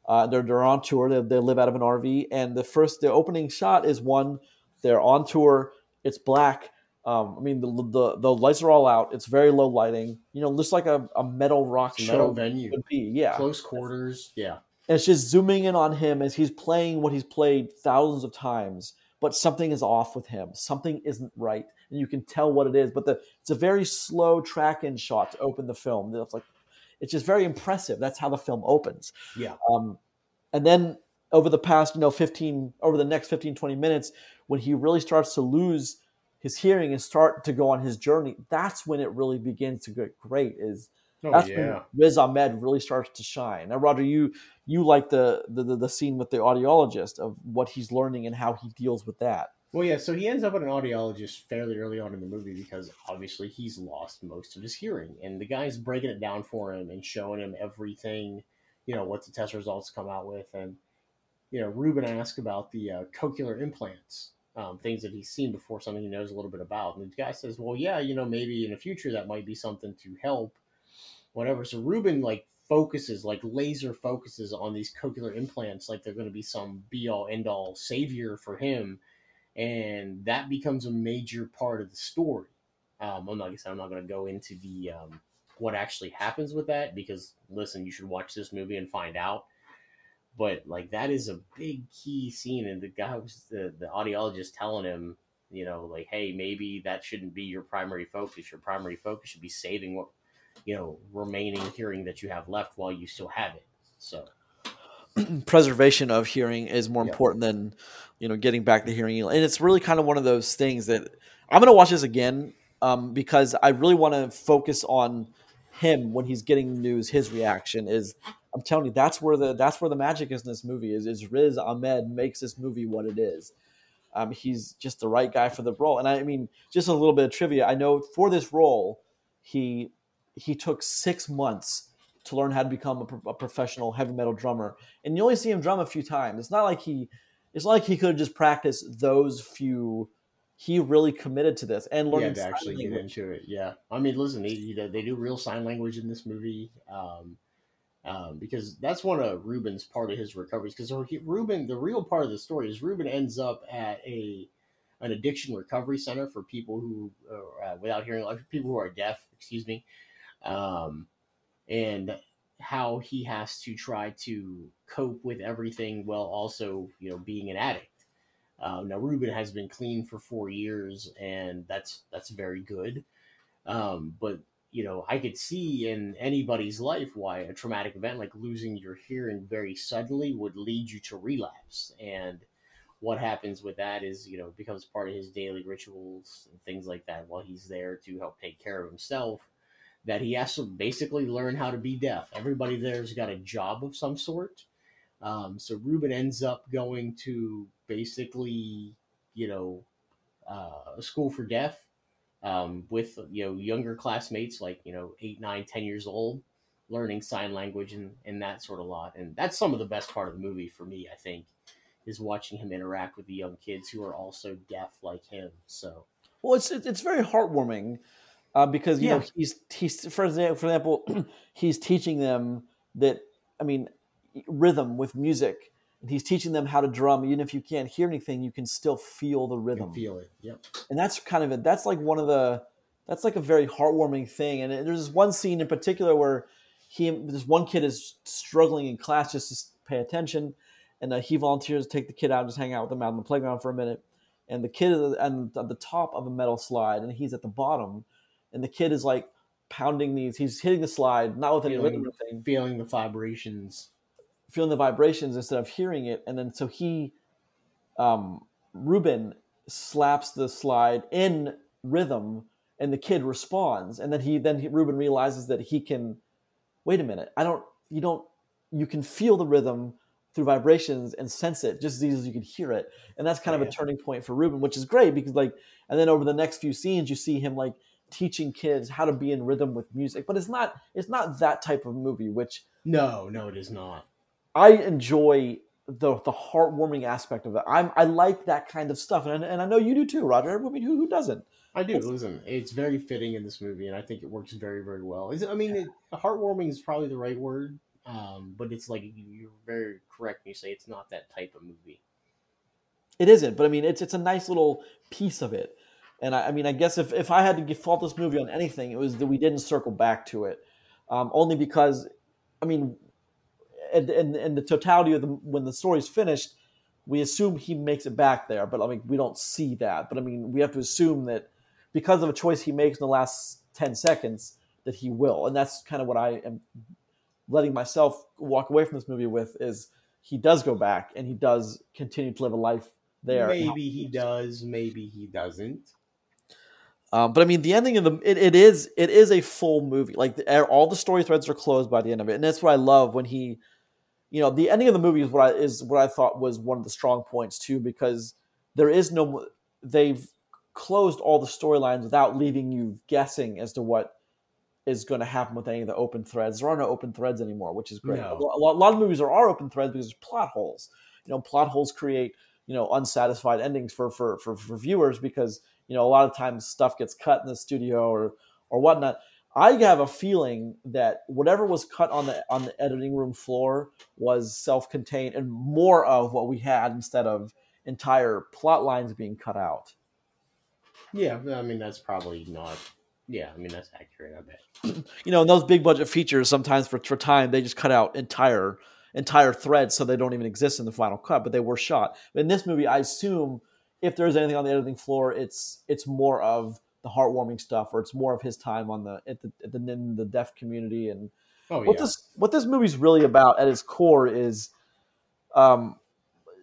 Uh, they're they're on tour. They, they live out of an RV, and the first the opening shot is one. They're on tour. It's black. Um, I mean the, the the lights are all out. It's very low lighting. You know, just like a, a metal rock It's show metal venue, would be. Yeah, close quarters. Yeah, and it's just zooming in on him as he's playing what he's played thousands of times but something is off with him. Something isn't right and you can tell what it is but the it's a very slow track in shot to open the film. It's like it's just very impressive. That's how the film opens. Yeah. um, and then over the past you know 15 over the next 15 20 minutes when he really starts to lose his hearing and start to go on his journey that's when it really begins to get great is Oh that's yeah. when Riz Ahmed really starts to shine. Now, Roger, you you like the, the the scene with the audiologist of what he's learning and how he deals with that. Well, yeah. So he ends up at an audiologist fairly early on in the movie because obviously he's lost most of his hearing, and the guy's breaking it down for him and showing him everything, you know, what the test results come out with, and you know, Ruben asks about the uh, cochlear implants, um, things that he's seen before, something he knows a little bit about, and the guy says, "Well, yeah, you know, maybe in the future that might be something to help, whatever." So Ruben like focuses, like laser focuses on these cochlear implants, like they're going to be some be all end all savior for him and that becomes a major part of the story. Um, I'm not, I I'm not going to go into the um, what actually happens with that because listen, you should watch this movie and find out. But like that is a big key scene, and the guy was the the audiologist telling him, you know, like, hey, maybe that shouldn't be your primary focus. Your primary focus should be saving what you know remaining hearing that you have left while you still have it. So Preservation of hearing is more Yeah. important than you know getting back the hearing, and it's really kind of one of those things that I'm going to watch this again um, because I really want to focus on him when he's getting news. His reaction is. I'm telling you, that's where the that's where the magic is in this movie. Is is Riz Ahmed makes this movie what it is. Um, he's just the right guy for the role. And I mean, just a little bit of trivia. I know for this role, he he took six months to learn how to become a, pro- a professional heavy metal drummer, and you only see him drum a few times. It's not like he it's not like he could have just practiced those few. He really committed to this and yeah, to sign actually get into it. Yeah, I mean, listen, they you know, they do real sign language in this movie, um, um, because that's one of Ruben's part of his recoveries. Because Ruben, the real part of the story is Ruben ends up at a an addiction recovery center for people who uh, without hearing, like people who are deaf. Excuse me, um, and how he has to try to cope with everything while also you know being an addict. Um, now Ruben has been clean for four years, and that's that's very good. Um, but you know, I could see in anybody's life why a traumatic event like losing your hearing very suddenly would lead you to relapse. And what happens with that is, you know, it becomes part of his daily rituals and things like that while he's there to help take care of himself. That he has to basically learn how to be deaf. Everybody there's got a job of some sort. Um, so Ruben ends up going to basically, you know, uh, a school for deaf um, with you know younger classmates like you know eight, nine, ten years old, learning sign language and, and that sort of lot. And that's some of the best part of the movie for me, I think, is watching him interact with the young kids who are also deaf like him. So Well, it's it's very heartwarming uh, because you know he's he's for example, for example he's teaching them that I mean rhythm with music. And he's teaching them how to drum. Even if you can't hear anything, you can still feel the rhythm. feel it. Yep. and that's kind of it. That's like one of the that's like a very heartwarming thing. And there's this one scene in particular where he this one kid is struggling in class just to pay attention, and uh, he volunteers to take the kid out and just hang out with him out on the playground for a minute. And the kid is at the top of a metal slide, and he's at the bottom, and the kid is like pounding these. He's hitting the slide, not with any Feeling- rhythm or thing, Feeling the vibrations. feeling the vibrations instead of hearing it. And then so he, um, Ruben slaps the slide in rhythm, and the kid responds. And then he then he, Ruben realizes that he can. Wait a minute! I don't. You don't. You can feel the rhythm through vibrations and sense it just as easy as you can hear it. And that's kind of Yeah. a turning point for Ruben, which is great because like, and then over the next few scenes, you see him like teaching kids how to be in rhythm with music. But it's not. It's not that type of movie, which No, no, it is not. I enjoy the the heartwarming aspect of it. I'm I like that kind of stuff, and and I know you do too, Roger. I mean, who who doesn't? I do. Listen, it's very fitting in this movie, and I think it works very, very well. Is I mean, it, heartwarming is probably the right word, um, but it's like you're very correct when you say it's not that type of movie. It isn't, but I mean, it's it's a nice little piece of it. And I, I mean, I guess if, if I had to fault this movie on anything, it was that we didn't circle back to it, um, only because, I mean, in, in, in the totality of the when the story's finished, we assume he makes it back there, but I mean, we don't see that. But I mean, we have to assume that because of a choice he makes in the last ten seconds, that he will, and that's kind of what I am letting myself walk away from this movie with is he does go back and he does continue to live a life there. Maybe he does, maybe he doesn't. Um, but I mean, the ending of the it, it is it is a full movie. Like the, all the story threads are closed by the end of it, and that's what I love when he, you know, the ending of the movie is what I is what I thought was one of the strong points too, because there is no they've closed all the storylines without leaving you guessing as to what is going to happen with any of the open threads. There are no open threads anymore, which is great. No. A, lot, a lot of movies there are open threads because there's plot holes. You know, plot holes create you know unsatisfied endings for for for, for viewers because you know a lot of times stuff gets cut in the studio or or whatnot. I have a feeling that whatever was cut on the on the editing room floor was self-contained and more of what we had instead of entire plot lines being cut out. Yeah i mean that's probably not yeah i mean that's accurate i bet. You know in those big budget features sometimes for, for time they just cut out entire entire threads so they don't even exist in the final cut but they were shot. In this movie i assume if there's anything on the editing floor, it's it's more of the heartwarming stuff, or it's more of his time on the at the, at the in the deaf community. And oh, what this what this movie's really about at its core is, um,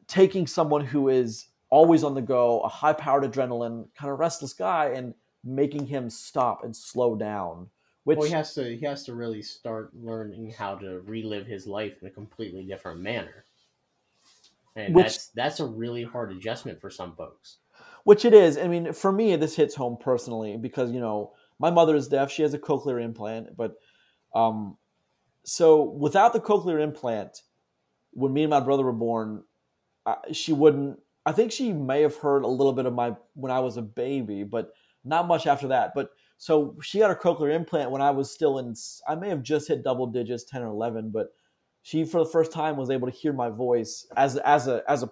taking someone who is always on the go, a high powered adrenaline, kind of restless guy, and making him stop and slow down. Which well, he has to he has to really start learning how to relive his life in a completely different manner and which, that's that's a really hard adjustment for some folks. Which it is. I mean, for me, this hits home personally because you know my mother is deaf; she has a cochlear implant, but um, so without the cochlear implant, when me and my brother were born, uh, she wouldn't. I think she may have heard a little bit of my when I was a baby, but not much after that. But so she got her cochlear implant when I was still in. I may have just hit double digits, ten or eleven, but she for the first time was able to hear my voice as as a as a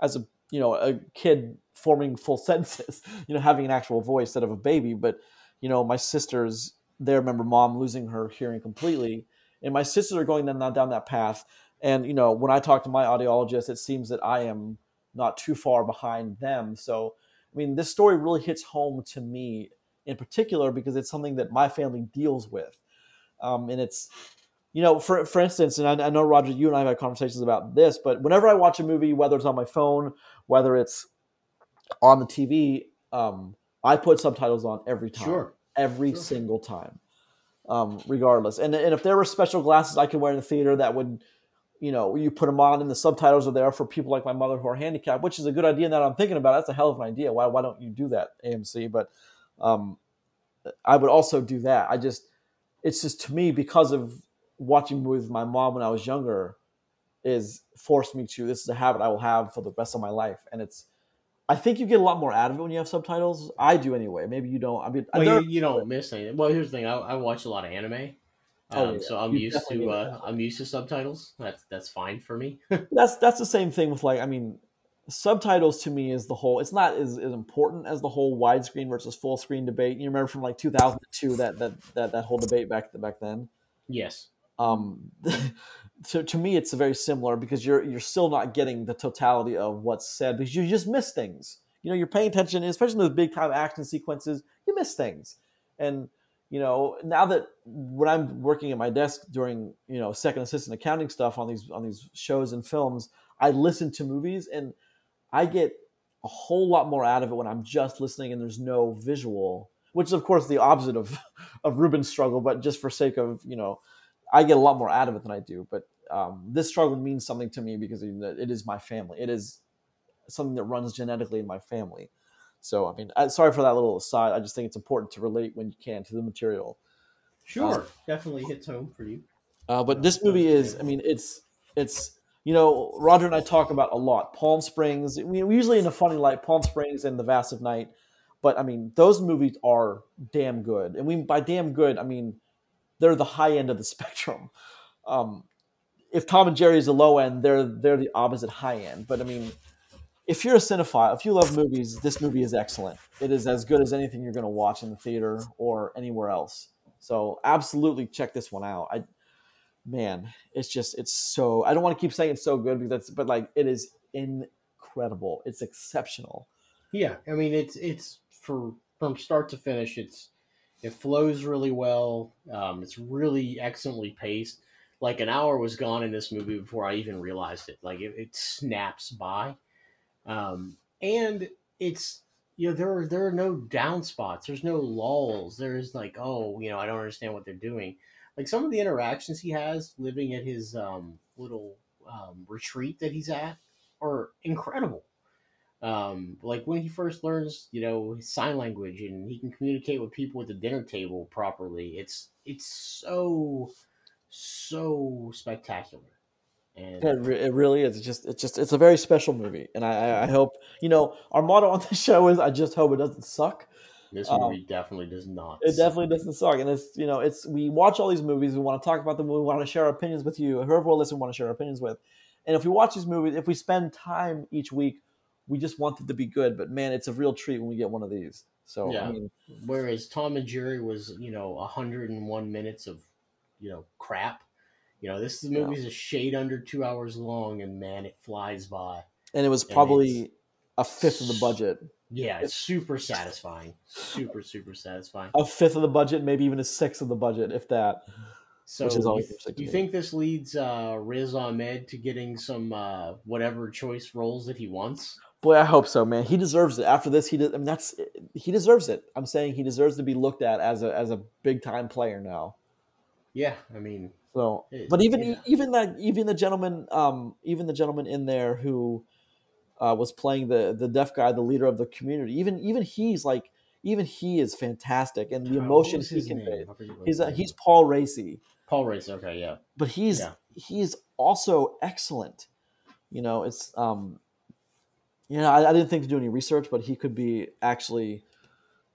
as a you know a kid forming full sentences you know having an actual voice instead of a baby. But you know my sisters they remember mom losing her hearing completely. And my sisters are going down, down that path. And you know when i talk to my audiologist it seems that i am not too far behind them. So i mean this story really hits home to me in particular because it's something that my family deals with. Um, and it's you know, for for instance, and I, I, know Roger, you and I have had conversations about this, but whenever I watch a movie, whether it's on my phone, whether it's on the TV, um, I put subtitles on every time, sure. every sure. single time, um, regardless. And and if there were special glasses I could wear in the theater that would, you know, you put them on and the subtitles are there for people like my mother who are handicapped, which is a good idea. That I'm thinking about. That's a hell of an idea. Why why don't you do that, AMC? But um, I would also do that. I just it's just to me because of watching movies with my mom when I was younger is forced me to. This is a habit I will have for the rest of my life, and it's. I think you get a lot more out of it when you have subtitles. I do anyway. Maybe you don't. I mean, well, you, you, don't miss anything. Well, here's the thing. I, I watch a lot of anime. Oh, um, oh, yeah. So I'm you used to uh, I'm used to subtitles. That's that's fine for me. that's that's the same thing with like I mean, subtitles to me is the whole. It's not as, as important as the whole widescreen versus full screen debate. You remember from like 2002 that that that that whole debate back back then. Yes. Um, to, to me, it's very similar because you're you're still not getting the totality of what's said because you just miss things. You know, you're paying attention, especially in those big time action sequences. You miss things, and you know now that when I'm working at my desk during you know second assistant accounting stuff on these on these shows and films, I listen to movies and I get a whole lot more out of it when I'm just listening and there's no visual, which is of course the opposite of of Ruben's struggle, but just for sake of you know I get a lot more out of it than I do. But um, this struggle means something to me because it is my family. It is something that runs genetically in my family. So I mean, I, sorry for that little aside. I just think it's important to relate when you can to the material. Sure, um, definitely hits home for you. Uh, but this movie is, I mean, it's it's you know, Roger and I talk about a lot. Palm Springs, we, we usually in a funny light, Palm Springs and The Vast of Night. But I mean, those movies are damn good. And we by damn good, I mean they're the high end of the spectrum. Um, if Tom and Jerry is the low end, they're they're the opposite high end. But I mean, if you're a cinephile, if you love movies, this movie is excellent. It is as good as anything you're going to watch in the theater or anywhere else. So absolutely check this one out. I man, it's just it's so I don't want to keep saying it's so good because that's but like it is incredible. It's exceptional. Yeah, I mean it's it's for from start to finish. It's it flows really well. Um, it's really excellently paced. Like an hour was gone in this movie before I even realized it. Like it, it snaps by, um, and it's you know there are there are no down spots. There's no lulls. There's like oh you know I don't understand what they're doing. Like some of the interactions he has living at his um, little um, retreat that he's at are incredible. Um, like when he first learns, you know, sign language and he can communicate with people at the dinner table properly. It's it's so so spectacular. And it, re- it really is. It's just it's just it's a very special movie, and I, I hope you know our motto on the show is I just hope it doesn't suck. This movie um, definitely does not. It suck. definitely doesn't suck, and it's you know it's we watch all these movies. We want to talk about them. We want to share our opinions with you. Whoever will listen, we want to share our opinions with. And if we watch these movies, if we spend time each week we just want it to be good. But man, it's a real treat when we get one of these. So yeah. I mean, whereas Tom and Jerry was, you know, 101 minutes of, you know, crap. You know, this movie's yeah. a shade under two hours long, and man, it flies by. And it was probably a fifth of the budget. Yeah, it's super satisfying. Super, super satisfying. A fifth of the budget, maybe even a sixth of the budget, if that. So which is always you, you think this leads uh, Riz Ahmed to getting some uh, whatever choice roles that he wants? Boy, I hope so, man. He deserves it. After this, he I mean, that's he deserves it. I'm saying he deserves to be looked at as a as a big time player now. Yeah, I mean, so but even yeah. even that even the gentleman um even the gentleman in there who uh, was playing the the deaf guy, the leader of the community. Even even he's like even he is fantastic, and the emotion he conveys. He's uh, he's Paul Raci. Paul Raci, okay, yeah. But he's yeah. he's also excellent. You know, it's um you know, I, I, didn't think to do any research, but he could be actually.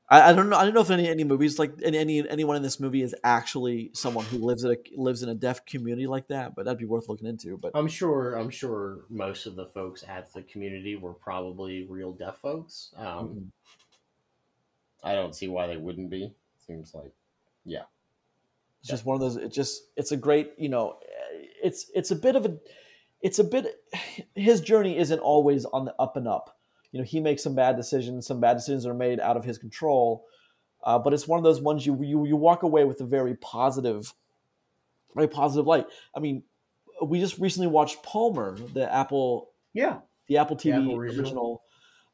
I, I, don't know. I don't know if any any movies like any anyone in this movie is actually someone who lives at a, lives in a deaf community like that. But that'd be worth looking into. But I'm sure I'm sure most of the folks at the community were probably real deaf folks. Um, mm-hmm. I don't see why they wouldn't be. Seems like, yeah, it's just one of those. It just it's a great you know, it's it's a bit of a it's a bit his journey isn't always on the up and up. You know, he makes some bad decisions. Some bad decisions are made out of his control. Uh, but it's one of those ones you, you you walk away with a very positive, very positive light. I mean, we just recently watched Palmer, the Apple, yeah, the Apple TV the Apple original, original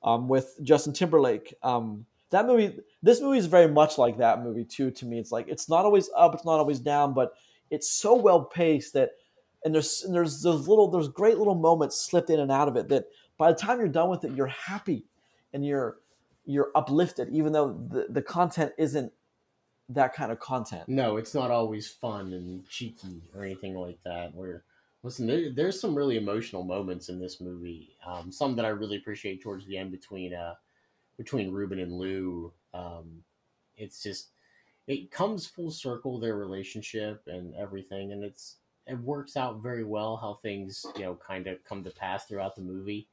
um, with Justin Timberlake. Um, that movie, this movie is very much like that movie too. To me, it's like it's not always up, it's not always down, but it's so well paced that and there's and there's those little there's great little moments slipped in and out of it that by the time you're done with it you're happy and you're you're uplifted even though the, the content isn't that kind of content. No it's not always fun and cheeky or anything like that where listen there, there's some really emotional moments in this movie um, some that i really appreciate towards the end between uh between ruben and lou um, it's just it comes full circle their relationship and everything and it's it works out very well how things you know kind of come to pass throughout the movie.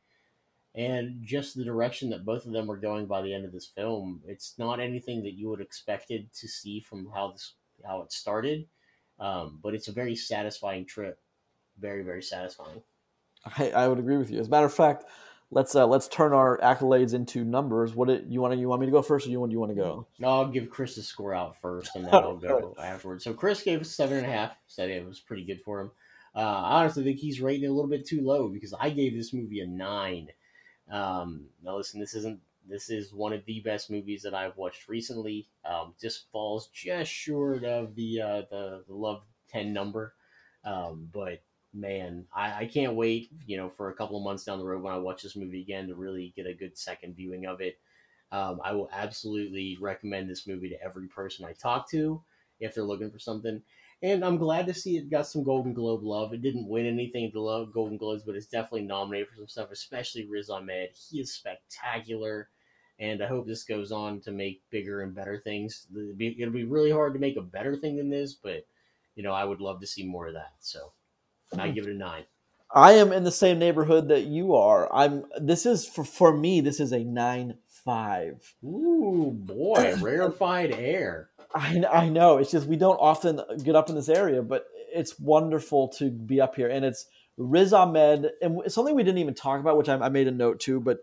And just the direction that both of them are going by the end of this film it's not anything that you would expected to see from how this how it started um, but it's a very satisfying trip. Very very satisfying. I, I would agree with you. As a matter of fact let's uh, let's turn our accolades into numbers. What it, you want to you want me to go first, or you want you want to go? No, I'll give Chris a score out first, and then I'll go afterwards. So Chris gave us seven and a half. Said it was pretty good for him. Uh, I honestly think he's rating it a little bit too low because I gave this movie a nine. Um, now listen, this isn't this is one of the best movies that I've watched recently. Um, just falls just short of the uh, the, the Love Ten number, um, but man, I, I can't wait, you know, for a couple of months down the road when I watch this movie again to really get a good second viewing of it. Um, I will absolutely recommend this movie to every person I talk to if they're looking for something. and I'm glad to see it got some Golden Globe love. It didn't win anything at the Golden Globes, but it's definitely nominated for some stuff, especially Riz Ahmed. He is spectacular, and I hope this goes on to make bigger and better things. It'll be, it'll be really hard to make a better thing than this, but you know I would love to see more of that. So I give it a nine. I am in the same neighborhood that you are. I'm. This is for for me. This is a nine five. Ooh boy, rarefied air. I I know. It's just we don't often get up in this area, but it's wonderful to be up here, and it's Riz Ahmed, and something we didn't even talk about, which I, I made a note to, but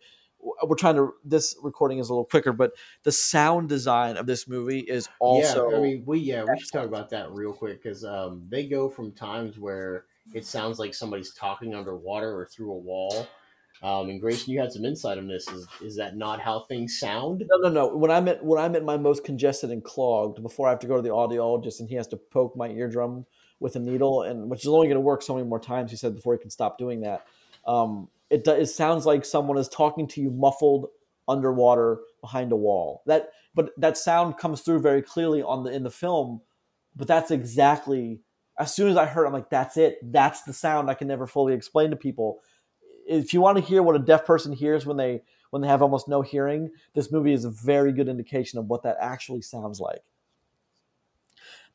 we're trying to. This recording is a little quicker, but the sound design of this movie is also. yeah, I mean, we yeah we should talk about that real quick because um, they go from times where it sounds like somebody's talking underwater or through a wall. Um, and Grayson, you had some insight on this. Is is that not how things sound? No, no, no. When I'm at when I'm at my most congested and clogged, before I have to go to the audiologist and he has to poke my eardrum with a needle, and which is only going to work so many more times. He said before he can stop doing that. Um, it it sounds like someone is talking to you muffled underwater behind a wall. That but that sound comes through very clearly on the in the film. But that's exactly as soon as I heard, it, I'm like, that's it. That's the sound I can never fully explain to people. If you want to hear what a deaf person hears when they when they have almost no hearing, this movie is a very good indication of what that actually sounds like.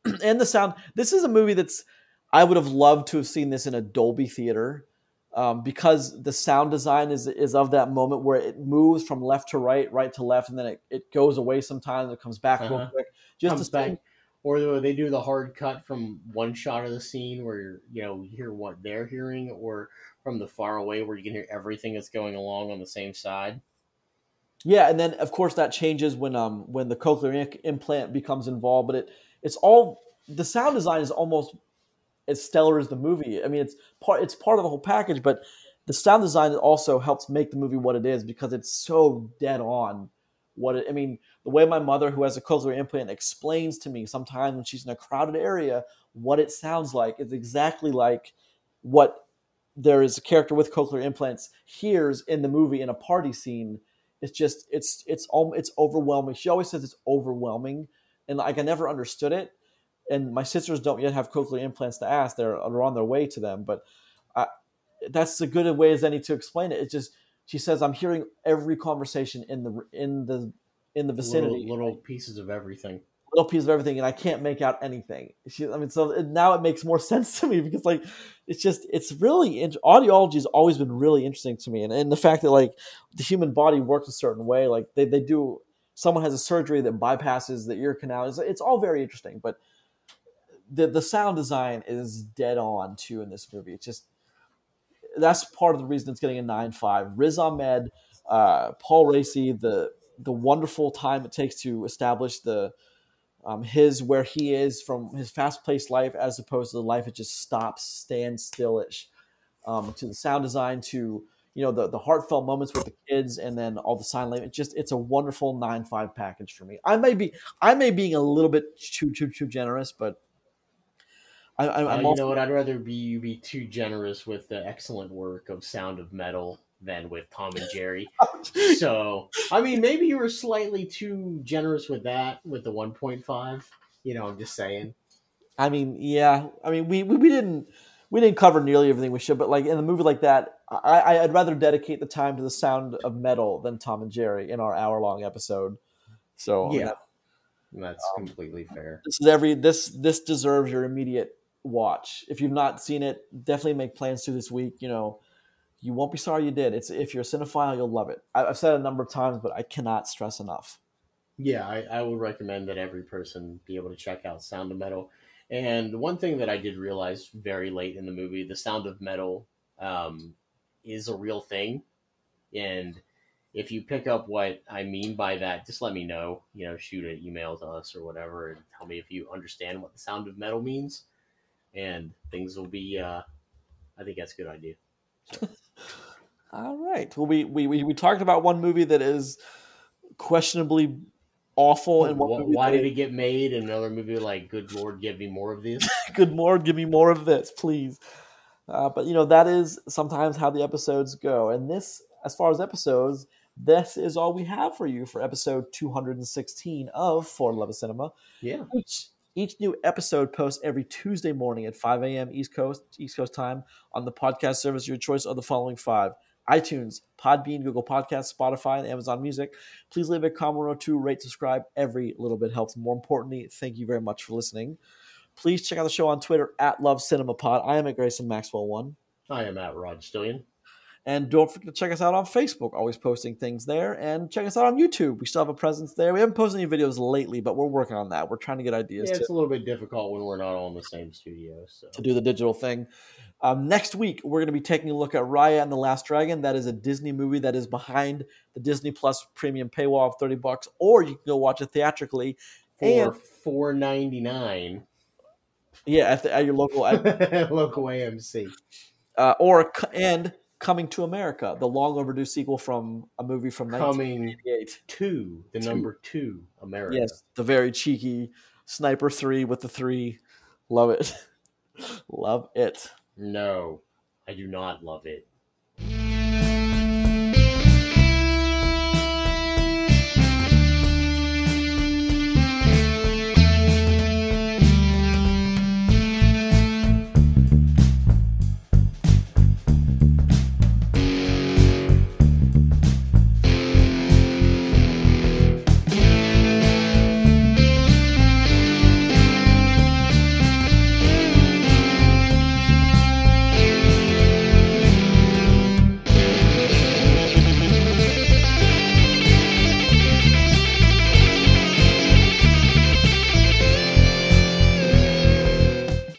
and the sound. This is a movie that's I would have loved to have seen this in a Dolby theater um, because the sound design is is of that moment where it moves from left to right, right to left, and then it, it goes away sometimes and it comes back real Uh-huh. quick. Just Comes to back, or they do the hard cut from one shot of the scene where you know you hear what they're hearing, or from the far away where you can hear everything that's going along on the same side. Yeah, and then of course that changes when um when the cochlear implant becomes involved. But it it's all the sound design is almost as stellar as the movie. I mean, it's part it's part of the whole package, but the sound design also helps make the movie what it is because it's so dead on. What it, I mean, the way my mother, who has a cochlear implant, explains to me sometimes when she's in a crowded area what it sounds like is exactly like what there is a character with cochlear implants hears in the movie in a party scene. It's just it's it's it's overwhelming. She always says it's overwhelming and like i never understood it and my sisters don't yet have cochlear implants to ask. They're, they're on their way to them but I, that's a good way as any to explain it. It's just she says i'm hearing every conversation in the in the in the vicinity Little, little pieces of everything. little piece of everything and I can't make out anything. She, I mean, so now it makes more sense to me because like it's just it's really audiology has always been really interesting to me, and, and the fact that like the human body works a certain way, like they, they do. Someone has a surgery that bypasses the ear canal. It's, it's all very interesting, but the the sound design is dead on too in this movie. It's just that's part of the reason it's getting a nine five. Riz Ahmed, uh, Paul Raci, the the wonderful time it takes to establish the um, his where he is from his fast paced life as opposed to the life it just stops, stands stillish. Um, to the sound design, to you know the the heartfelt moments with the kids, and then all the sign language. Just it's a wonderful nine five package for me. I may be I may being a little bit too too too generous, but I, I, Uh, I'm you also, know what? I'd rather be you be too generous with the excellent work of Sound of Metal than with Tom and Jerry. Oh, so, I mean, maybe you were slightly too generous with that with the 1.5. You know, I'm just saying. I mean, yeah. I mean, we, we, we didn't we didn't cover nearly everything we should, but like in a movie like that, I, I'd rather dedicate the time to the sound of metal than Tom and Jerry in our hour long episode. So I mean, Yeah, that's um, completely fair. this is every this this deserves your immediate watch. If you've not seen it, definitely make plans to this week. You know, you won't be sorry you did. It's if you're a cinephile, you'll love it. I- I've said it a number of times, but I cannot stress enough. Yeah, I, I would recommend that every person be able to check out Sound of Metal. And one thing that I did realize very late in the movie, the Sound of Metal um, is a real thing. And if you pick up what I mean by that, just let me know. You know, shoot an email to us or whatever, and tell me if you understand what the Sound of Metal means. And things will be. Uh, I think that's a good idea. All right. Well, we, we we we talked about one movie that is questionably awful, and one Wh- Why did it get made? And another movie like, "Good Lord, give me more of this." good more give me more of this please uh, but you know that is sometimes how the episodes go and this as far as episodes this is all we have for you for episode 216 of for love of cinema yeah. which Each new episode posts every Tuesday morning at 5 a.m. East Coast East Coast time on the podcast service your choice of the following five: iTunes, Podbean, Google Podcasts, Spotify, and Amazon Music. Please leave a comment or two, rate, subscribe. Every little bit helps. More importantly, thank you very much for listening. Please check out the show on Twitter at Love Cinema Pod. I am at Grayson Maxwell One. I am at Rod Stillion. And don't forget to check us out on Facebook, always posting things there. And check us out on YouTube. We still have a presence there. We haven't posted any videos lately, but we're working on that. We're trying to get ideas Yeah, to, it's a little bit difficult when we're not all in the same studio. So to do the digital thing. Um, next week, we're going to be taking a look at Raya and the Last Dragon. That is a Disney movie that is behind the Disney Plus premium paywall of 30 bucks, or you can go watch it theatrically. for four ninety nine, Yeah, at, the, at your local, at, local AMC. uh, or and Coming to America, the long overdue sequel from a movie from Coming 1988. two, the number two America. Yes, the very cheeky Sniper 3 with the three. Love it. Love it. No, I do not love it.